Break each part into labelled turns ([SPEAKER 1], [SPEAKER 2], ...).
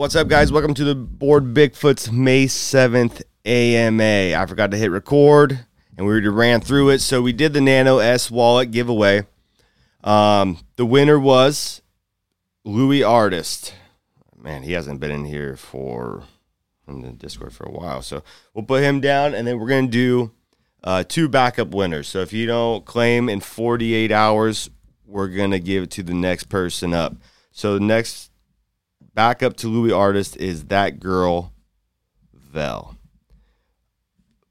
[SPEAKER 1] What's up, guys? Welcome to the Bored Bigfoot's May 7th AMA. I forgot to hit record and we ran through it. So we did the Nano S wallet giveaway. Um, the winner was Lui Artist. Man, he hasn't been in here for in the Discord for a while. So we'll put him down and then we're going to do uh, two backup winners. So if you don't claim in 48 hours, we're going to give it to the next person up. So the next backup to Lui Artist is that girl, Vel.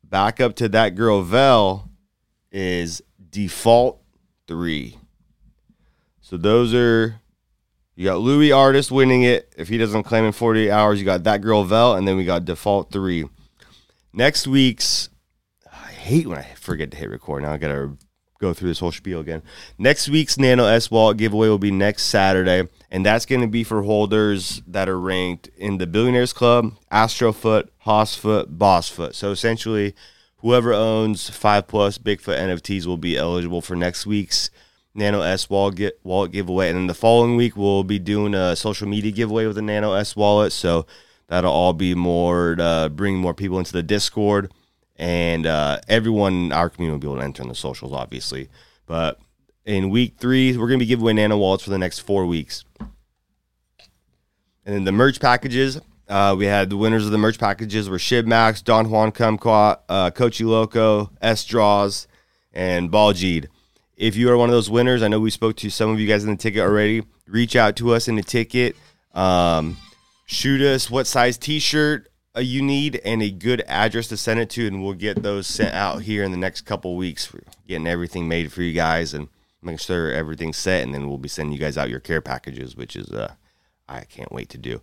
[SPEAKER 1] Backup to that girl, Vel, is default three. So those are you got Lui Artist winning it. If he doesn't claim in 48 hours, you got that girl Vel, and then we got default three. Next week's I hate when I forget to hit record. Now I gotta go through this whole spiel again. Next week's Nano S Wallet giveaway will be next Saturday, and that's going to be for holders that are ranked in the Billionaires Club, Astrofoot, Hossfoot, Bossfoot. So essentially, whoever owns five plus Bigfoot NFTs will be eligible for next week's Nano S wallet, wallet giveaway. And then the following week, we'll be doing a social media giveaway with the Nano S wallet. So that'll all be more to bring more people into the Discord and uh, everyone in our community will be able to enter in the socials, obviously. But in week three, we're going to be giving away nano wallets for the next four weeks. And then the merch packages, uh, we had the winners of the merch packages were Shib Max, Don Juan Kumquat, uh, Coachy Loco, S Draws, and Baljeed. If you are one of those winners, I know we spoke to some of you guys in the ticket already. Reach out to us in the ticket. Um, shoot us what size t-shirt uh, you need and a good address to send it to, and we'll get those sent out here in the next couple weeks. We're getting everything made for you guys and making sure everything's set, and then we'll be sending you guys out your care packages, which is uh, I can't wait to do.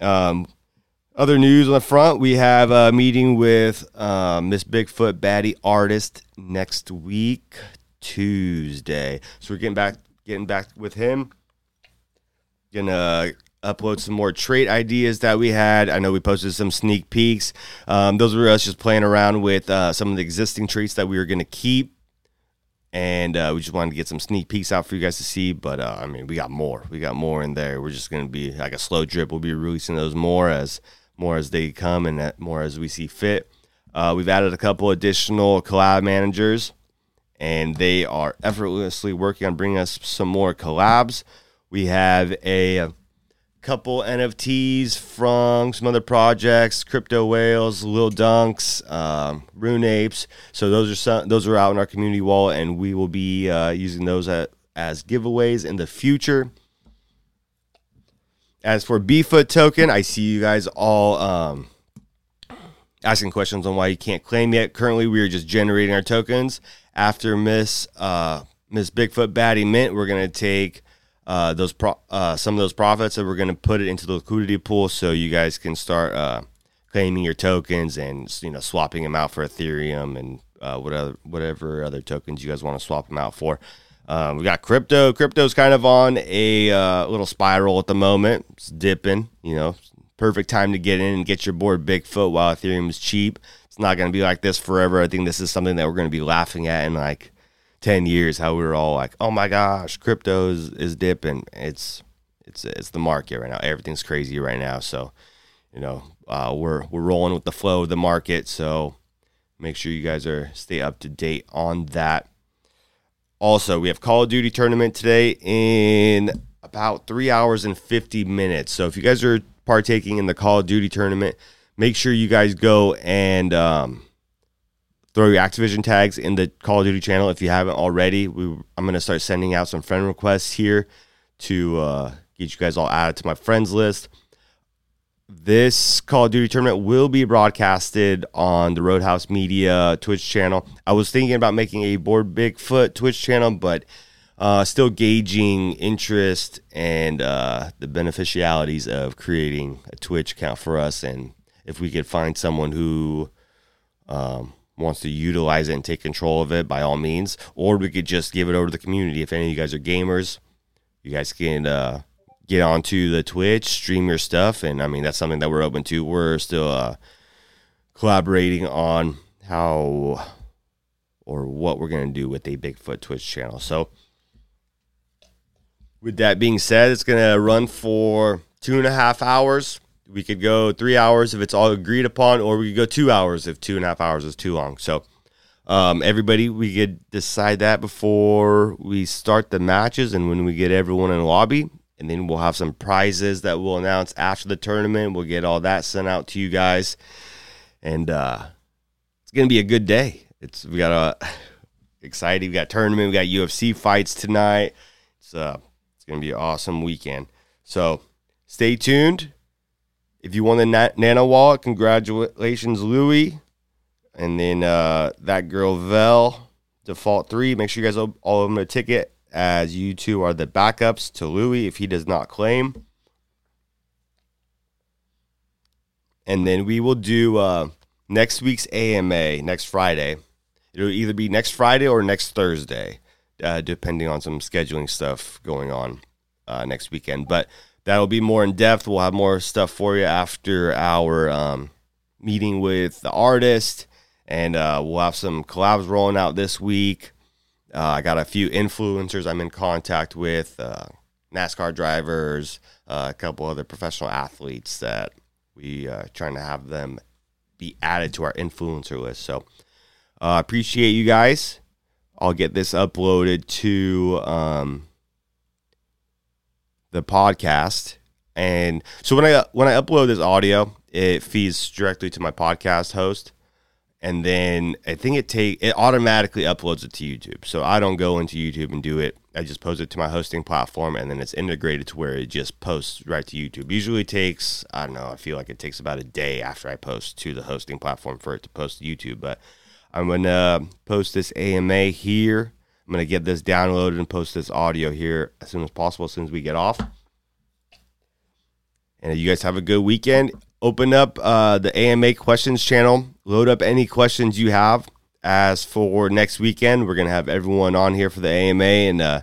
[SPEAKER 1] Um, other news on the front, we have a meeting with uh, Miss Bigfoot Baddie Artist next week, Tuesday. So we're getting back, getting back with him. Gonna upload some more trait ideas that we had. I know we posted some sneak peeks. Um, those were us just playing around with uh, some of the existing traits that we were going to keep. And uh, we just wanted to get some sneak peeks out for you guys to see. But uh, I mean, we got more. We got more in there. We're just going to be like a slow drip. We'll be releasing those more as more as they come and more as we see fit. Uh, we've added a couple additional collab managers, and they are effortlessly working on bringing us some more collabs. We have a couple NFTs from some other projects, Crypto Whales, Lil Dunks, um, Rune Apes. So those are some, those are out in our community wallet, and we will be uh, using those at, as giveaways in the future. As for Bfoot token, I see you guys all um, asking questions on why you can't claim yet. Currently, we are just generating our tokens. After Miss uh, Miss Bigfoot Baddie Mint, we're gonna take uh, those pro- uh, some of those profits that we're going to put it into the liquidity pool so you guys can start uh, claiming your tokens and you know swapping them out for Ethereum and uh, whatever whatever other tokens you guys want to swap them out for. Um, we got crypto. Crypto's kind of on a uh, little spiral at the moment. It's dipping. You know, perfect time to get in and get your Bored Bigfoot while Ethereum is cheap. It's not going to be like this forever. I think this is something that we're going to be laughing at in like 10 years how we were all like oh my gosh crypto is, is dipping. It's it's it's the market right now. Everything's crazy right now. So you know uh, we're we're rolling with the flow of the market. So make sure you guys are stay up to date on that. Also we have call of duty tournament today in about three hours and 50 minutes. So if you guys are partaking in the call of duty tournament make sure you guys go and um, throw your Activision tags in the Call of Duty channel if you haven't already. We, I'm going to start sending out some friend requests here to uh, get you guys all added to my friends list. This Call of Duty tournament will be broadcasted on the Roadhouse Media Twitch channel. I was thinking about making a Bored Bigfoot Twitch channel, but uh, still gauging interest and uh, the beneficialities of creating a Twitch account for us. And if we could find someone who um, wants to utilize it and take control of it, by all means. Or we could just give it over to the community. If any of you guys are gamers, you guys can uh, get onto the Twitch, stream your stuff, and I mean that's something that we're open to. We're still uh, collaborating on how or what we're gonna do with a Bigfoot Twitch channel. So, with that being said, it's gonna run for two and a half hours. We could go three hours if it's all agreed upon, or we could go two hours if two and a half hours is too long. So, um, everybody, we could decide that before we start the matches and when we get everyone in the lobby. And then we'll have some prizes that we'll announce after the tournament. We'll get all that sent out to you guys. And uh, it's going to be a good day. It's We got a exciting, we got tournament, we got UFC fights tonight. It's, uh, it's going to be an awesome weekend. So stay tuned. If you won the na- Nano Wallet, congratulations, Louie. And then uh, that girl, Vel, default three. Make sure you guys all, of them a ticket as you two are the backups to Louis if he does not claim. And then we will do uh, next week's AMA next Friday. It'll either be next Friday or next Thursday, uh, depending on some scheduling stuff going on uh, next weekend. But that'll be more in depth. We'll have more stuff for you after our um, meeting with the artist, and uh, we'll have some collabs rolling out this week. Uh, I got a few influencers I'm in contact with, uh, NASCAR drivers, uh, a couple other professional athletes that we uh, trying to have them be added to our influencer list. So I appreciate you guys. I'll get this uploaded to um, the podcast. And so when I when I upload this audio, it feeds directly to my podcast host, and then I think it take it automatically uploads it to YouTube. So I don't go into YouTube and do it. I just post it to my hosting platform, and then it's integrated to where it just posts right to YouTube. Usually takes I don't know. I feel like it takes about a day after I post to the hosting platform for it to post to YouTube. But I'm gonna post this AMA here I'm going to get this downloaded and post this audio here as soon as possible, as soon as we get off. And you guys have a good weekend. Open up uh, the AMA questions channel. Load up any questions you have. As for next weekend, we're going to have everyone on here for the AMA, and uh,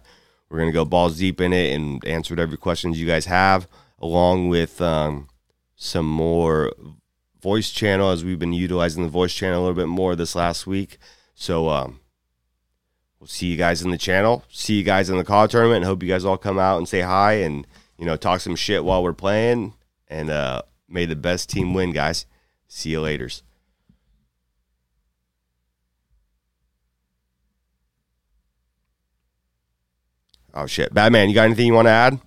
[SPEAKER 1] we're going to go balls deep in it and answer whatever questions you guys have, along with um, some more voice channel, as we've been utilizing the voice channel a little bit more this last week. So, um, we'll see you guys in the channel. See you guys in the call tournament. And hope you guys all come out and say hi and you know talk some shit while we're playing. And uh, may the best team win, guys. See you later. Oh shit, Batman! You got anything you want to add?